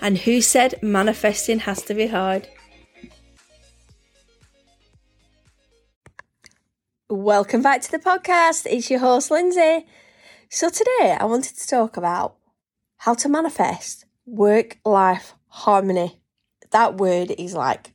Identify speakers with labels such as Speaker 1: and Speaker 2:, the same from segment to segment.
Speaker 1: And who said manifesting has to be hard? Welcome back to the podcast. It's your host, Lindsay. So, today I wanted to talk about how to manifest work life harmony. That word is like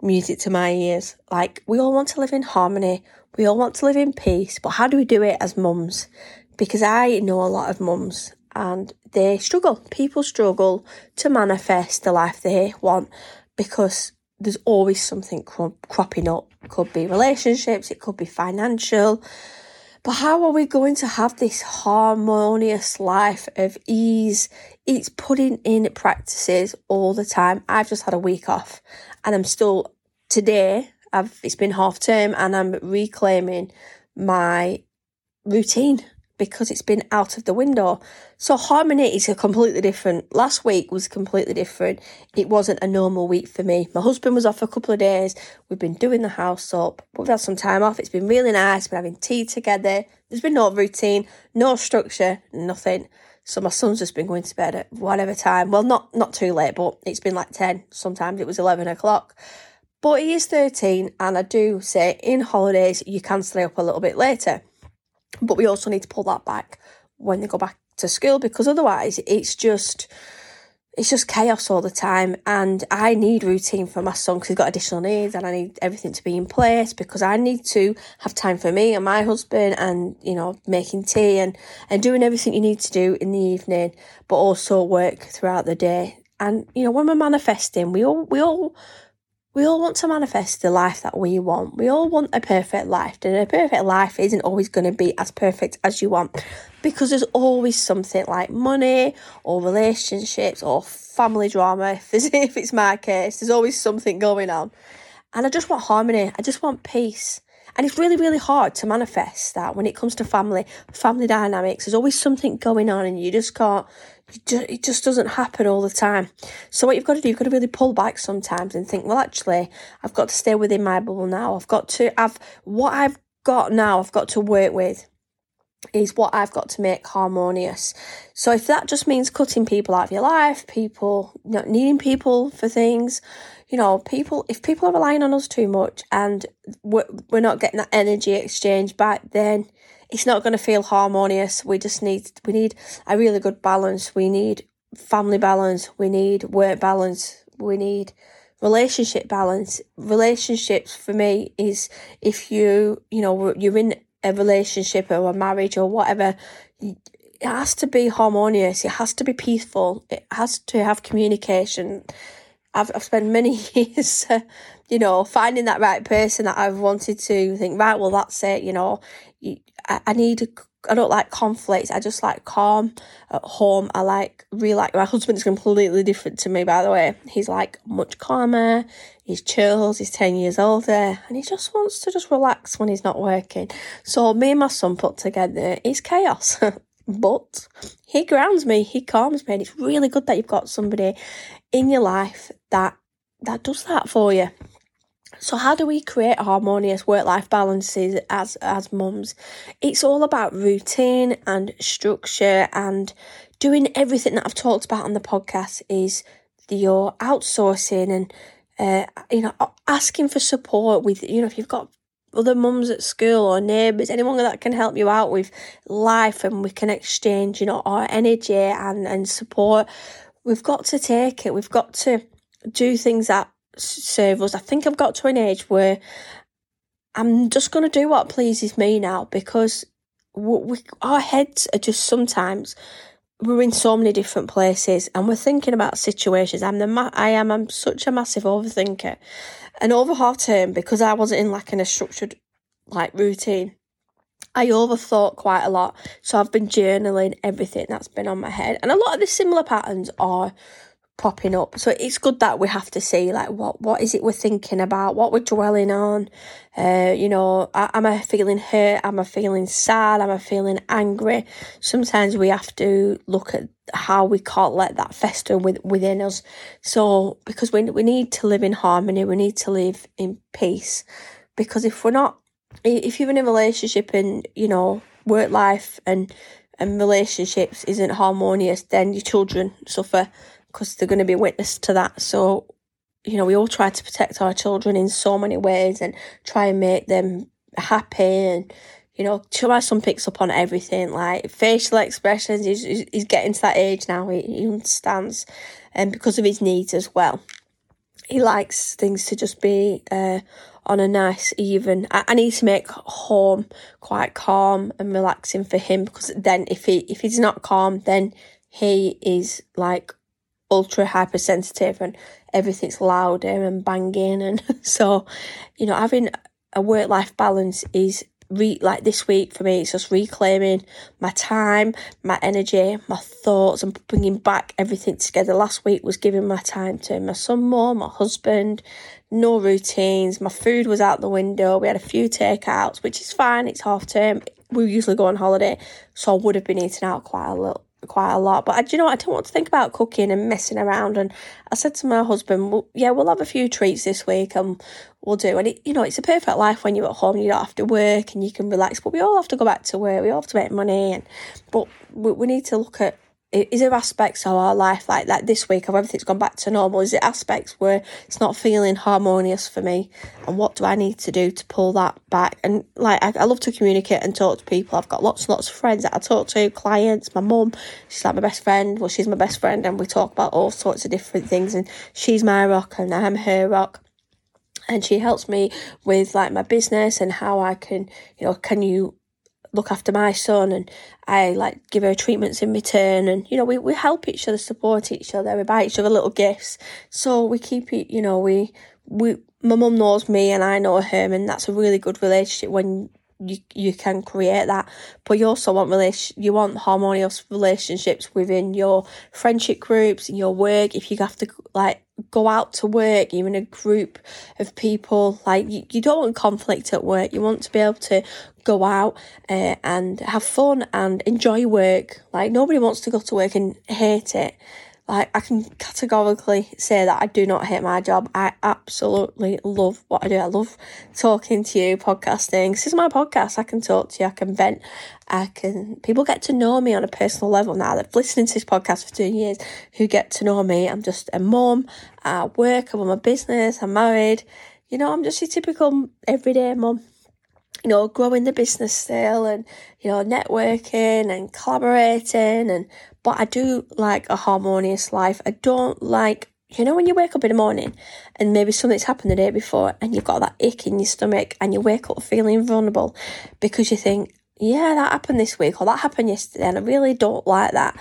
Speaker 1: music to my ears. Like, we all want to live in harmony, we all want to live in peace, but how do we do it as mums? Because I know a lot of mums and they struggle. People struggle to manifest the life they want because there's always something cro- cropping up. Could be relationships, it could be financial. But how are we going to have this harmonious life of ease? It's putting in practices all the time. I've just had a week off and I'm still today, I've it's been half term and I'm reclaiming my routine because it's been out of the window. So harmony is a completely different. Last week was completely different. It wasn't a normal week for me. My husband was off a couple of days. We've been doing the house up. We've had some time off. It's been really nice. We're having tea together. There's been no routine, no structure, nothing. So my son's just been going to bed at whatever time. Well, not not too late, but it's been like ten. Sometimes it was eleven o'clock. But he is thirteen, and I do say in holidays you can stay up a little bit later. But we also need to pull that back when they go back to school because otherwise it's just it's just chaos all the time. And I need routine for my son because he's got additional needs and I need everything to be in place because I need to have time for me and my husband and you know making tea and and doing everything you need to do in the evening but also work throughout the day. And you know when we're manifesting we all we all we all want to manifest the life that we want. We all want a perfect life, and a perfect life isn't always going to be as perfect as you want because there's always something like money or relationships or family drama. If, if it's my case, there's always something going on. And I just want harmony, I just want peace. And it's really, really hard to manifest that when it comes to family, family dynamics. There's always something going on, and you just can't it just doesn't happen all the time. So what you've got to do, you've got to really pull back sometimes and think, well, actually, I've got to stay within my bubble now. I've got to I've what I've got now. I've got to work with is what I've got to make harmonious. So if that just means cutting people out of your life, people not needing people for things, you know, people if people are relying on us too much and we're, we're not getting that energy exchange back, then it's not going to feel harmonious. We just need we need a really good balance. We need family balance. We need work balance. We need relationship balance. Relationships for me is if you you know you're in a relationship or a marriage or whatever. It has to be harmonious. It has to be peaceful. It has to have communication. I've, I've spent many years, uh, you know, finding that right person that I've wanted to think, right, well, that's it, you know, I, I need I don't like conflict. I just like calm at home. I like really like my husband is completely different to me, by the way. He's like much calmer. He's chills. He's ten years older, and he just wants to just relax when he's not working. So me and my son put together is chaos, but he grounds me. He calms me, and it's really good that you've got somebody in your life that that does that for you. So how do we create harmonious work-life balances as as mums? It's all about routine and structure and doing everything that I've talked about on the podcast is your outsourcing and uh, you know asking for support with you know if you've got other mums at school or neighbours, anyone that can help you out with life and we can exchange, you know, our energy and, and support. We've got to take it. We've got to do things that serve us. I think I've got to an age where I'm just going to do what pleases me now because we, our heads are just sometimes we're in so many different places and we're thinking about situations. I'm the ma- I am I'm such a massive overthinker, and over half term because I wasn't in like in a structured like routine. I overthought quite a lot, so I've been journaling everything that's been on my head, and a lot of the similar patterns are popping up. So it's good that we have to see like what what is it we're thinking about, what we're dwelling on. Uh, you know, am I feeling hurt? Am I feeling sad? Am I feeling angry? Sometimes we have to look at how we can't let that fester with, within us. So because we we need to live in harmony, we need to live in peace. Because if we're not, if you're in a relationship and you know work life and and relationships isn't harmonious, then your children suffer because they're going to be witness to that. So, you know, we all try to protect our children in so many ways and try and make them happy and you know, my son picks up on everything, like facial expressions. He's, he's getting to that age now, he, he understands, and because of his needs as well. He likes things to just be uh, on a nice, even. I, I need to make home quite calm and relaxing for him because then if he if he's not calm, then he is like ultra hypersensitive and everything's louder and banging and so you know having a work life balance is re like this week for me it's just reclaiming my time my energy my thoughts and bringing back everything together. Last week was giving my time to my son more my husband no routines my food was out the window we had a few takeouts which is fine it's half term we usually go on holiday so i would have been eating out quite a little quite a lot. But I, you know, I don't want to think about cooking and messing around. And I said to my husband, well, "Yeah, we'll have a few treats this week, and we'll do." And it, you know, it's a perfect life when you're at home. You don't have to work and you can relax. But we all have to go back to work. We all have to make money, and but we, we need to look at is there aspects of our life like that this week of everything's gone back to normal? Is it aspects where it's not feeling harmonious for me? And what do I need to do to pull that back? And like, I, I love to communicate and talk to people. I've got lots and lots of friends that I talk to, clients, my mum, she's like my best friend. Well, she's my best friend, and we talk about all sorts of different things. And she's my rock, and I'm her rock and she helps me with like my business and how I can, you know, can you look after my son and I like give her treatments in return and you know we, we help each other support each other we buy each other little gifts. So we keep it you know we we my mum knows me and I know her and that's a really good relationship when you you can create that but you also want relation you want harmonious relationships within your friendship groups in your work if you have to like go out to work you're in a group of people like you, you don't want conflict at work you want to be able to go out uh, and have fun and enjoy work. Like nobody wants to go to work and hate it. Like I can categorically say that I do not hate my job. I absolutely love what I do. I love talking to you, podcasting. This is my podcast. I can talk to you. I can vent. I can. People get to know me on a personal level now. They've listened to this podcast for two years. Who get to know me. I'm just a mom. I work. I run my business. I'm married. You know, I'm just a typical everyday mom you know, growing the business still and, you know, networking and collaborating and, but I do like a harmonious life. I don't like, you know, when you wake up in the morning and maybe something's happened the day before and you've got that ick in your stomach and you wake up feeling vulnerable because you think, yeah, that happened this week or that happened yesterday and I really don't like that.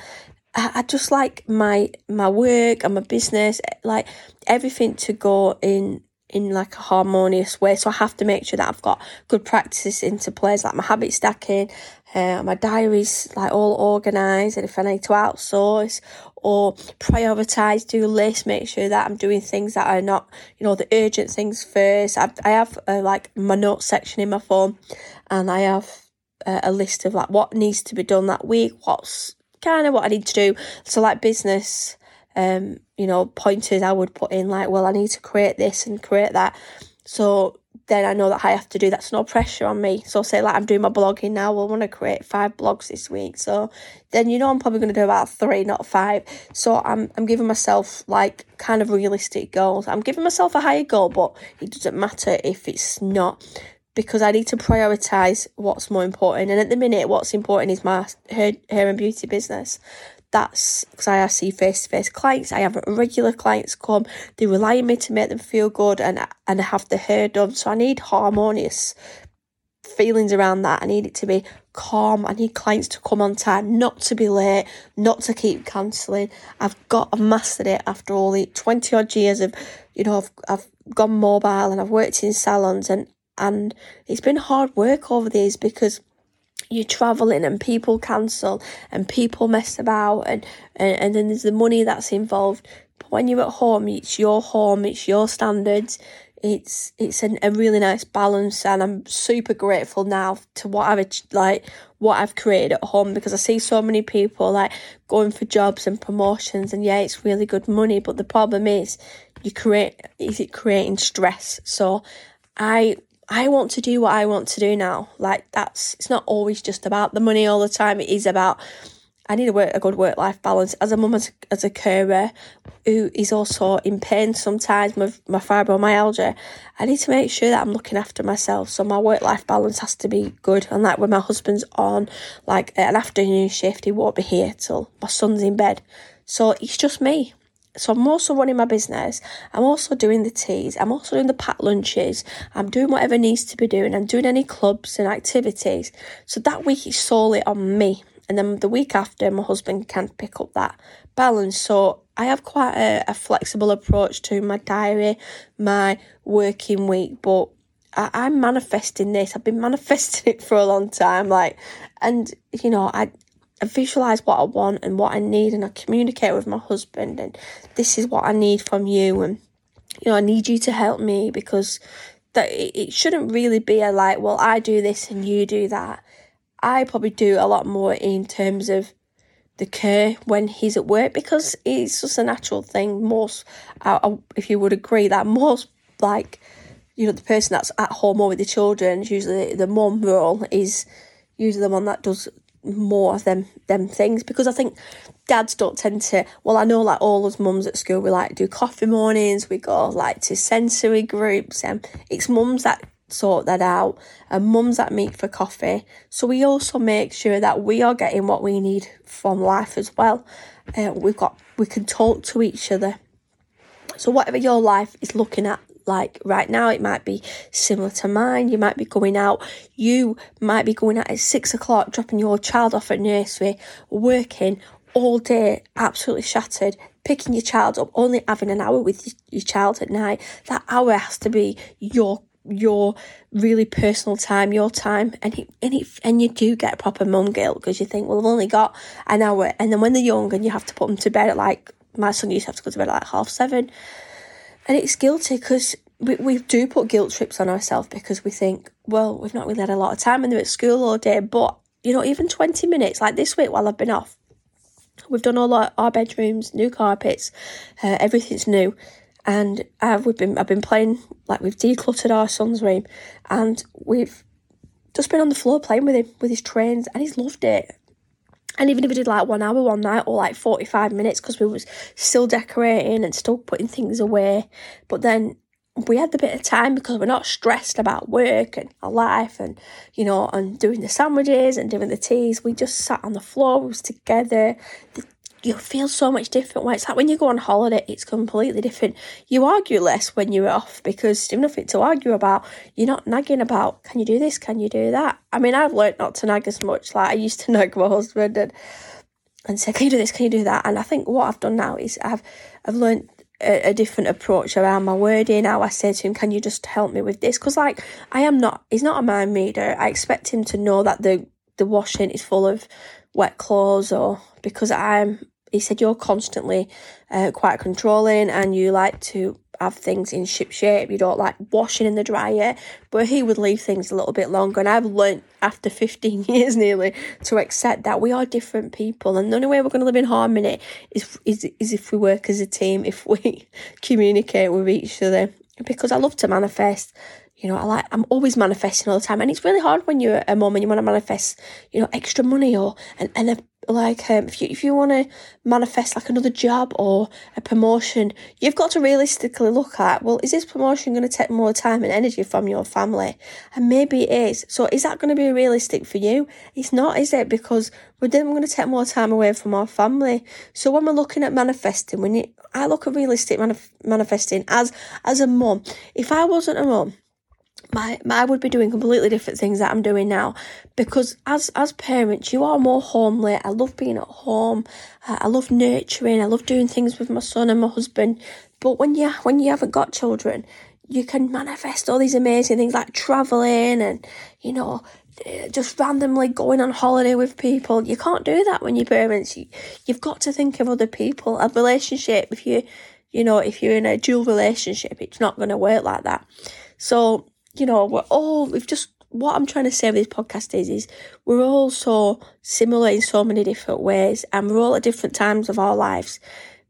Speaker 1: I, just like my my work and my business, eh, like everything to go in in like a harmonious way. So I have to make sure that I've got good practices into place, like my habit stacking, uh, my diaries like all organised, and if I need to outsource or prioritise, do lists, make sure that I'm doing things that are not, you know, the urgent things first. I've, I have uh, like my notes section in my phone, and I have uh, a list of like what needs to be done that week, what's kind of what I need to do. So like business um, you know, pointers I would put in like, well, I need to create this and create that. So then I know that I have to do that's no pressure on me. So say like I'm doing my blogging now, well, I want to create five blogs this week. So then you know I'm probably gonna do about three, not five. So I'm I'm giving myself like kind of realistic goals. I'm giving myself a higher goal, but it doesn't matter if it's not because I need to prioritize what's more important. And at the minute, what's important is my hair, hair and beauty business that's because I see face to face clients. I have regular clients come. They rely on me to make them feel good and and have the hair done. So I need harmonious feelings around that. I need it to be calm. I need clients to come on time, not to be late, not to keep cancelling. I've got I've mastered it after all the twenty odd years of, you know, I've I've gone mobile and I've worked in salons and and it's been hard work over these because you're traveling and people cancel and people mess about and, and, and then there's the money that's involved But when you're at home, it's your home, it's your standards. It's it's an, a really nice balance, and I'm super grateful now to what I've like what I've created at home because I see so many people like going for jobs and promotions, and yeah, it's really good money, but the problem is you create is it creating stress. So I I want to do what I want to do now. Like that's it's not always just about the money all the time. It is about I need a work a good work life balance. As a mum as, as a carer who is also in pain sometimes with my fibromyalgia, I need to make sure that I'm looking after myself. So my work life balance has to be good. And like when my husband's on like an afternoon shift, he won't be here till my son's in bed. So it's just me. So I'm also running my business. I'm also doing the teas. I'm also doing the packed lunches. I'm doing whatever needs to be doing. I'm doing any clubs and activities. So that week is solely on me. And then the week after, my husband can pick up that balance. So I have quite a, a flexible approach to my diary, my working week, but I, I'm manifesting this. I've been manifesting it for a long time. Like, and you know, I I visualize what I want and what I need, and I communicate with my husband, and this is what I need from you, and you know, I need you to help me because that it shouldn't really be a like, well, I do this and you do that. I probably do a lot more in terms of the care when he's at work because it's just a natural thing. Most, uh, if you would agree, that most like, you know, the person that's at home or with the children, usually the mum role is usually the one that does more of them them things because I think dads don't tend to well I know like all us mums at school we like do coffee mornings we go like to sensory groups and it's mums that sort that out and mums that meet for coffee. So we also make sure that we are getting what we need from life as well. Uh, we've got we can talk to each other. So whatever your life is looking at like right now it might be similar to mine. You might be going out you might be going out at six o'clock dropping your child off at nursery working all day absolutely shattered picking your child up only having an hour with your child at night. That hour has to be your your really personal time, your time, and it, and it, and you do get proper mum guilt because you think, well, I've only got an hour, and then when they're young and you have to put them to bed at like my son used to have to go to bed at like half seven, and it's guilty because we, we do put guilt trips on ourselves because we think, well, we've not really had a lot of time and they're at school all day. But, you know, even 20 minutes, like this week while I've been off, we've done all our, our bedrooms, new carpets, uh, everything's new. And I've, we've been, I've been playing, like we've decluttered our son's room and we've just been on the floor playing with him, with his trains, and he's loved it. And even if we did like one hour one night or like 45 minutes because we was still decorating and still putting things away. But then we had the bit of time because we're not stressed about work and our life and, you know, and doing the sandwiches and doing the teas. We just sat on the floor, we was together. The you feel so much different. When it's like when you go on holiday it's completely different. You argue less when you're off because you've nothing to argue about. You're not nagging about can you do this? Can you do that? I mean i've learned not to nag as much. Like i used to nag my husband and and say can you do this? Can you do that? And i think what i've done now is i've i've learned a, a different approach around my wording how i say to him can you just help me with this? Because like i am not he's not a mind reader. I expect him to know that the the washing is full of wet clothes or because i'm he said you're constantly uh, quite controlling and you like to have things in ship shape. You don't like washing in the dryer, but he would leave things a little bit longer. And I've learned after 15 years nearly to accept that we are different people. And the only way we're going to live in harmony is, is, is if we work as a team, if we communicate with each other. Because I love to manifest. You know, I like I'm always manifesting all the time, and it's really hard when you're a mom and you want to manifest, you know, extra money or and, and like um, if you if you want to manifest like another job or a promotion you've got to realistically look at well is this promotion going to take more time and energy from your family? And maybe it is. So is that going to be realistic for you? It's not is it? Because we're then going to take more time away from our family. So when we're looking at manifesting when you, i look at realistic manif- manifesting as as a mum. If i wasn't a mum my, my I would be doing completely different things that I'm doing now because as as parents you are more homely I love being at home uh, I love nurturing I love doing things with my son and my husband but when you when you haven't got children you can manifest all these amazing things like traveling and you know uh, just randomly going on holiday with people. You can't do that when you're parents. You, you've got to think of other people. A relationship, if you, you know, if you're in a dual relationship, it's not going to work like that. So, you know, we're all, we've just, what I'm trying to say with this podcast is, is we're all so similar in so many different ways and we're all at different times of our lives.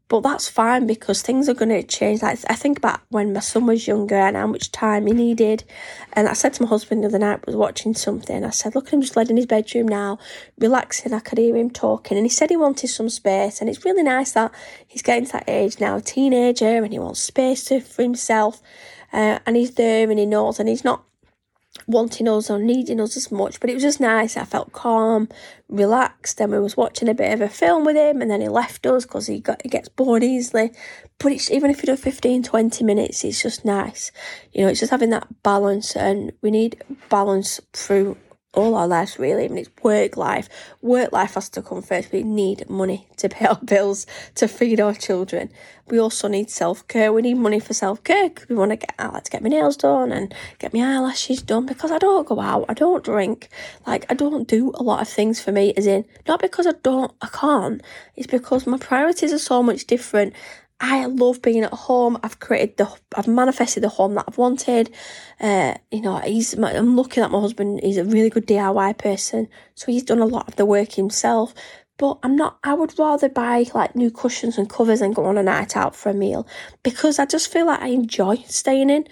Speaker 1: But that's fine because things are going to change. Like I think about when my son was younger and how much time he needed. And I said to my husband the other night, was watching something. I said, look at him just led in his bedroom now, relaxing. I could hear him talking. And he said he wanted some space. And it's really nice that he's getting to that age now, teenager, and he wants space for himself. Uh, and he's there and he knows and he's not wanting us or needing us as much, but it was just nice. I felt calm, relaxed, and we was watching a bit of a film with him, and then he left us because he got he gets bored easily. But it's even if you do 15, 20 minutes, it's just nice. You know, it's just having that balance, and we need balance through all our lives really. I mean, it's work life. Work life has to come first. We need money to pay our bills, to feed our children. We also need self care. We need money for self care because we want to get. I like to get my nails done and get my eyelashes done because I don't go out. I don't drink. Like I don't do a lot of things for me. As in, not because I don't. I can't. It's because my priorities are so much different. I love being at home. I've created the, I've manifested the home that I've wanted. Uh, you know, he's, I'm lucky that my husband is a really good DIY person. So he's done a lot of the work himself. But I'm not, I would rather buy like new cushions and covers and go on a night out for a meal because I just feel like I enjoy staying in.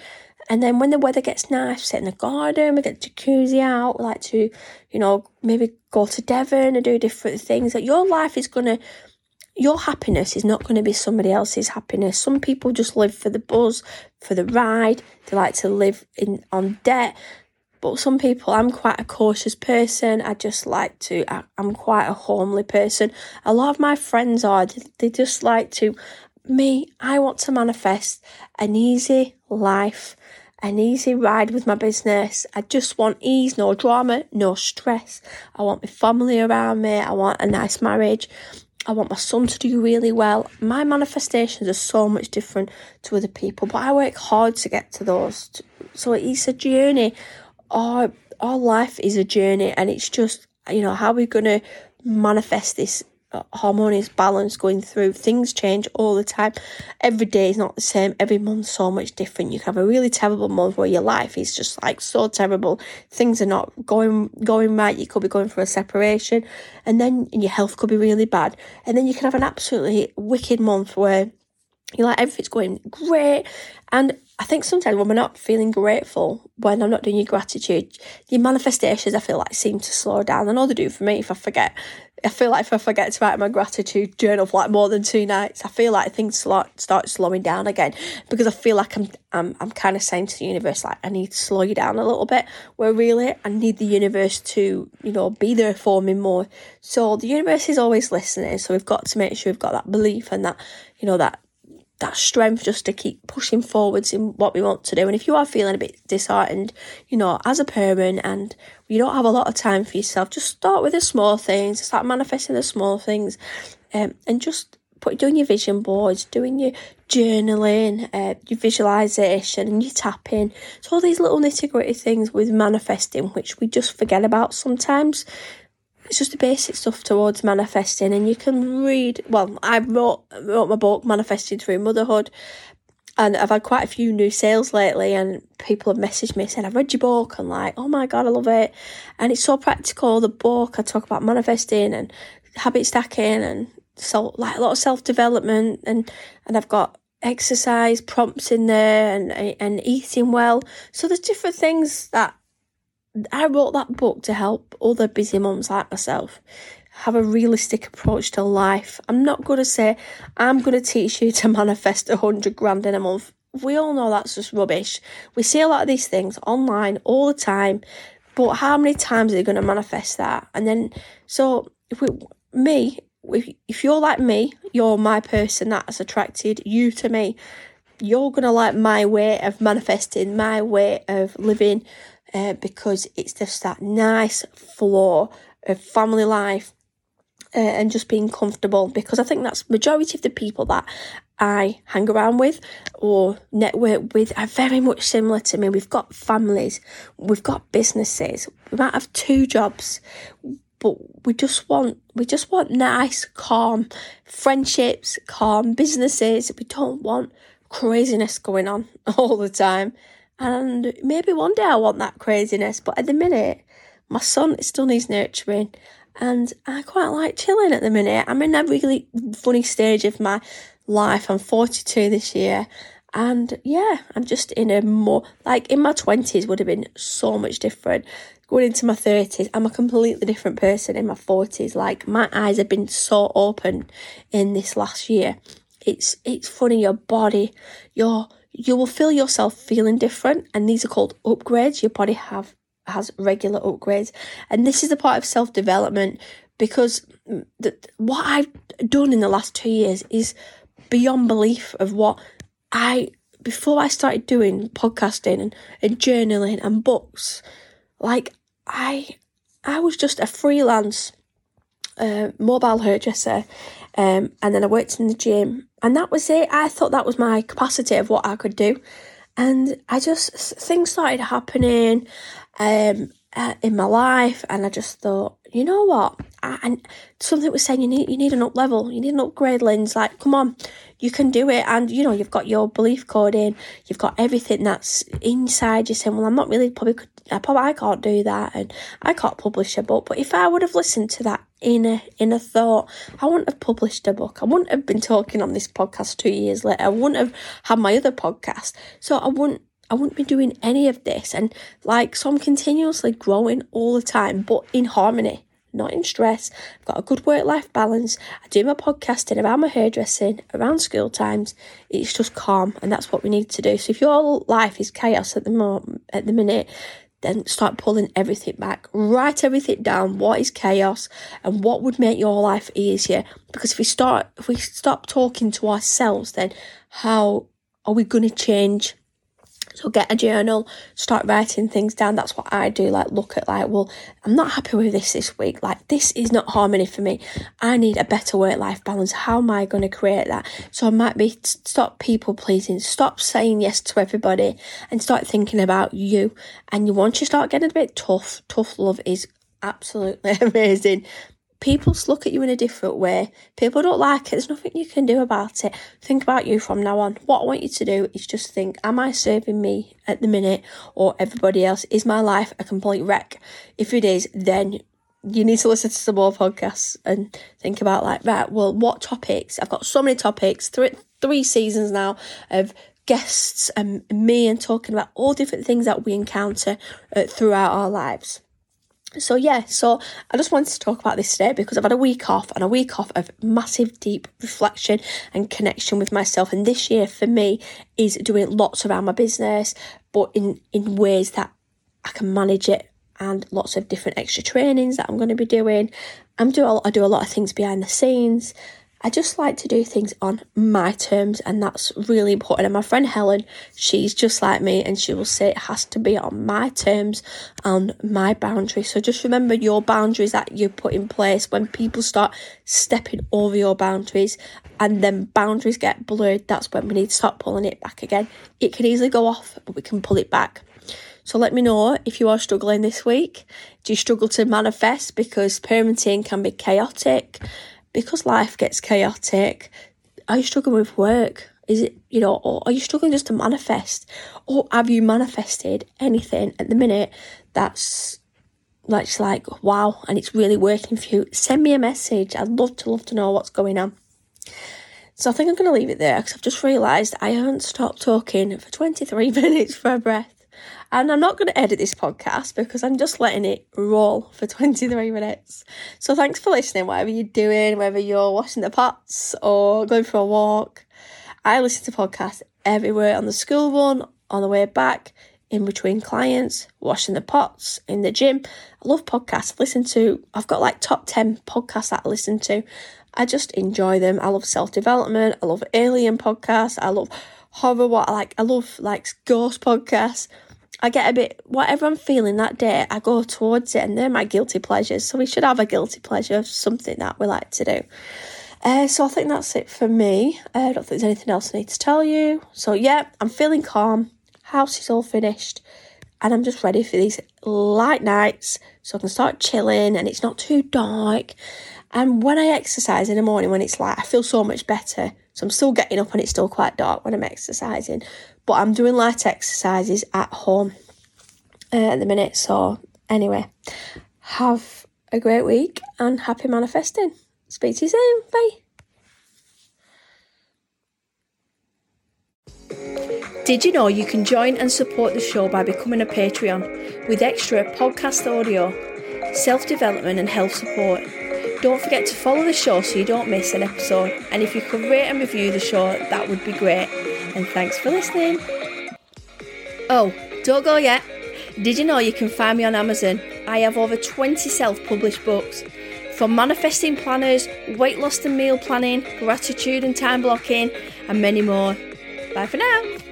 Speaker 1: And then when the weather gets nice, sit in the garden, we get jacuzzi out, we like to, you know, maybe go to Devon and do different things. That like your life is going to, your happiness is not going to be somebody else's happiness. Some people just live for the buzz, for the ride. They like to live in on debt. But some people, I'm quite a cautious person. I just like to, I, am quite a homely person. A lot of my friends are, they just like to, me, I want to manifest an easy life, an easy ride with my business. I just want ease, no drama, no stress. I want my family around me. I want a nice marriage. I want my son to do really well. My manifestations are so much different to other people, but I work hard to get to those. So it's a journey. Our our life is a journey, and it's just you know how we're gonna manifest this Uh, harmonious balance going through. Things change all the time. Every day is not the same. Every month so much different. You can have a really terrible month where your life is just like so terrible. Things are not going going right. You could be going through a separation, and then your health could be really bad. And then you can have an absolutely wicked month where you're like everything's going great, and I think sometimes when we're not feeling grateful, when I'm not doing your gratitude, your manifestations I feel like seem to slow down. I know they do for me if I forget I feel like if I forget to write my gratitude journal for like more than two nights, I feel like things start slowing down again because I feel like I'm I'm I'm kind of saying to the universe like I need to slow you down a little bit. Where really I need the universe to you know be there for me more. So the universe is always listening. So we've got to make sure we've got that belief and that you know that that strength just to keep pushing forwards in what we want to do. And if you are feeling a bit disheartened, you know, as a parent and you don't have a lot of time for yourself, just start with the small things, start manifesting the small things, um, and just put doing your vision boards, doing your journaling, uh, your visualization, and your tapping. So all these little nitty gritty things with manifesting, which we just forget about sometimes it's just the basic stuff towards manifesting and you can read well i wrote wrote my book manifesting through motherhood and I've had quite a few new sales lately, and people have messaged me saying, I've read your book, and like, oh my god, I love it. And it's so practical. The book, I talk about manifesting and habit stacking and so like a lot of self development, and and I've got exercise prompts in there and and eating well. So there's different things that I wrote that book to help other busy mums like myself have a realistic approach to life. I'm not going to say I'm going to teach you to manifest a hundred grand in a month. We all know that's just rubbish. We see a lot of these things online all the time, but how many times are they going to manifest that? And then, so if we, me, if, if you're like me, you're my person that has attracted you to me. You're going to like my way of manifesting, my way of living, uh, because it's just that nice flow of family life uh, and just being comfortable because I think that's majority of the people that I hang around with or network with are very much similar to me. We've got families, we've got businesses, we might have two jobs, but we just want we just want nice, calm friendships, calm businesses. We don't want craziness going on all the time. And maybe one day I want that craziness, but at the minute, my son still needs nurturing and I quite like chilling at the minute. I'm in a really funny stage of my life. I'm 42 this year. And yeah, I'm just in a more, like in my 20s would have been so much different. Going into my 30s, I'm a completely different person in my 40s. Like my eyes have been so open in this last year. It's, it's funny, your body, your, you will feel yourself feeling different. And these are called upgrades. Your body have has regular upgrades. And this is a part of self development because the, what I've done in the last two years is beyond belief of what I, before I started doing podcasting and, and journaling and books, like I, I was just a freelance uh, mobile hairdresser. Um, and then I worked in the gym, and that was it. I thought that was my capacity of what I could do. And I just, things started happening um, uh, in my life, and I just thought, you know what? I, and something was saying you need you need an up level, you need an upgrade lens. Like, come on, you can do it. And you know, you've got your belief code in, you've got everything that's inside you saying, well, I'm not really probably I probably I can't do that, and I can't publish a book. But if I would have listened to that inner inner thought, I wouldn't have published a book. I wouldn't have been talking on this podcast two years later. I wouldn't have had my other podcast. So I wouldn't I wouldn't be doing any of this. And like, so I'm continuously growing all the time, but in harmony, not in stress. I've got a good work life balance. I do my podcasting around my hairdressing, around school times. It's just calm, and that's what we need to do. So if your life is chaos at the moment, at the minute, then start pulling everything back. Write everything down. What is chaos and what would make your life easier? Because if we start, if we stop talking to ourselves, then how are we going to change so get a journal, start writing things down. That's what I do. Like look at like, well, I'm not happy with this this week. Like this is not harmony for me. I need a better work life balance. How am I going to create that? So I might be stop people pleasing, stop saying yes to everybody, and start thinking about you. And you once you start getting a bit tough, tough love is absolutely amazing people look at you in a different way. People don't like it. There's nothing you can do about it. Think about you from now on. What I want you to do is just think, am I serving me at the minute or everybody else? Is my life a complete wreck? If it is, then you need to listen to some more podcasts and think about like, right, well, what topics? I've got so many topics, three, three seasons now of guests and me and talking about all different things that we encounter uh, throughout our lives. So yeah, so I just wanted to talk about this today because I've had a week off and a week off of massive deep reflection and connection with myself. And this year for me is doing lots around my business, but in in ways that I can manage it and lots of different extra trainings that I'm going to be doing. I'm doing I do a lot of things behind the scenes I just like to do things on my terms, and that's really important. And my friend Helen, she's just like me, and she will say it has to be on my terms and my boundaries. So just remember your boundaries that you put in place when people start stepping over your boundaries and then boundaries get blurred. That's when we need to start pulling it back again. It can easily go off, but we can pull it back. So let me know if you are struggling this week. Do you struggle to manifest because parenting can be chaotic? Because life gets chaotic, are you struggling with work? Is it, you know, or are you struggling just to manifest? Or have you manifested anything at the minute that's like, just like, wow, and it's really working for you? Send me a message. I'd love to, love to know what's going on. So I think I'm going to leave it there because I've just realised I haven't stopped talking for 23 minutes for a breath. And I'm not going to edit this podcast because I'm just letting it roll for 23 minutes. So thanks for listening, whatever you're doing, whether you're washing the pots or going for a walk. I listen to podcasts everywhere on the school run, on the way back, in between clients, washing the pots, in the gym. I love podcasts. I listen to, I've got like top 10 podcasts that I listen to. I just enjoy them. I love self development. I love alien podcasts. I love horror. What I like, I love like ghost podcasts. I get a bit, whatever I'm feeling that day, I go towards it, and they're my guilty pleasures. So we should have a guilty pleasure of something that we like to do. Uh, so I think that's it for me. Uh, I don't think there's anything else I need to tell you. So yeah, I'm feeling calm. House is all finished, and I'm just ready for these light nights so I can start chilling and it's not too dark. And when I exercise in the morning, when it's light, I feel so much better. So I'm still getting up and it's still quite dark when I'm exercising, but I'm doing light exercises at home uh, at the minute. So anyway, have a great week and happy manifesting. Speak to you soon. Bye. Did you know you can join and support the show by becoming a Patreon with extra podcast audio, self development, and health support? Don't forget to follow the show so you don't miss an episode. And if you could rate and review the show, that would be great. And thanks for listening. Oh, don't go yet. Did you know you can find me on Amazon? I have over 20 self published books. From manifesting planners, weight loss and meal planning, gratitude and time blocking, and many more. Bye for now.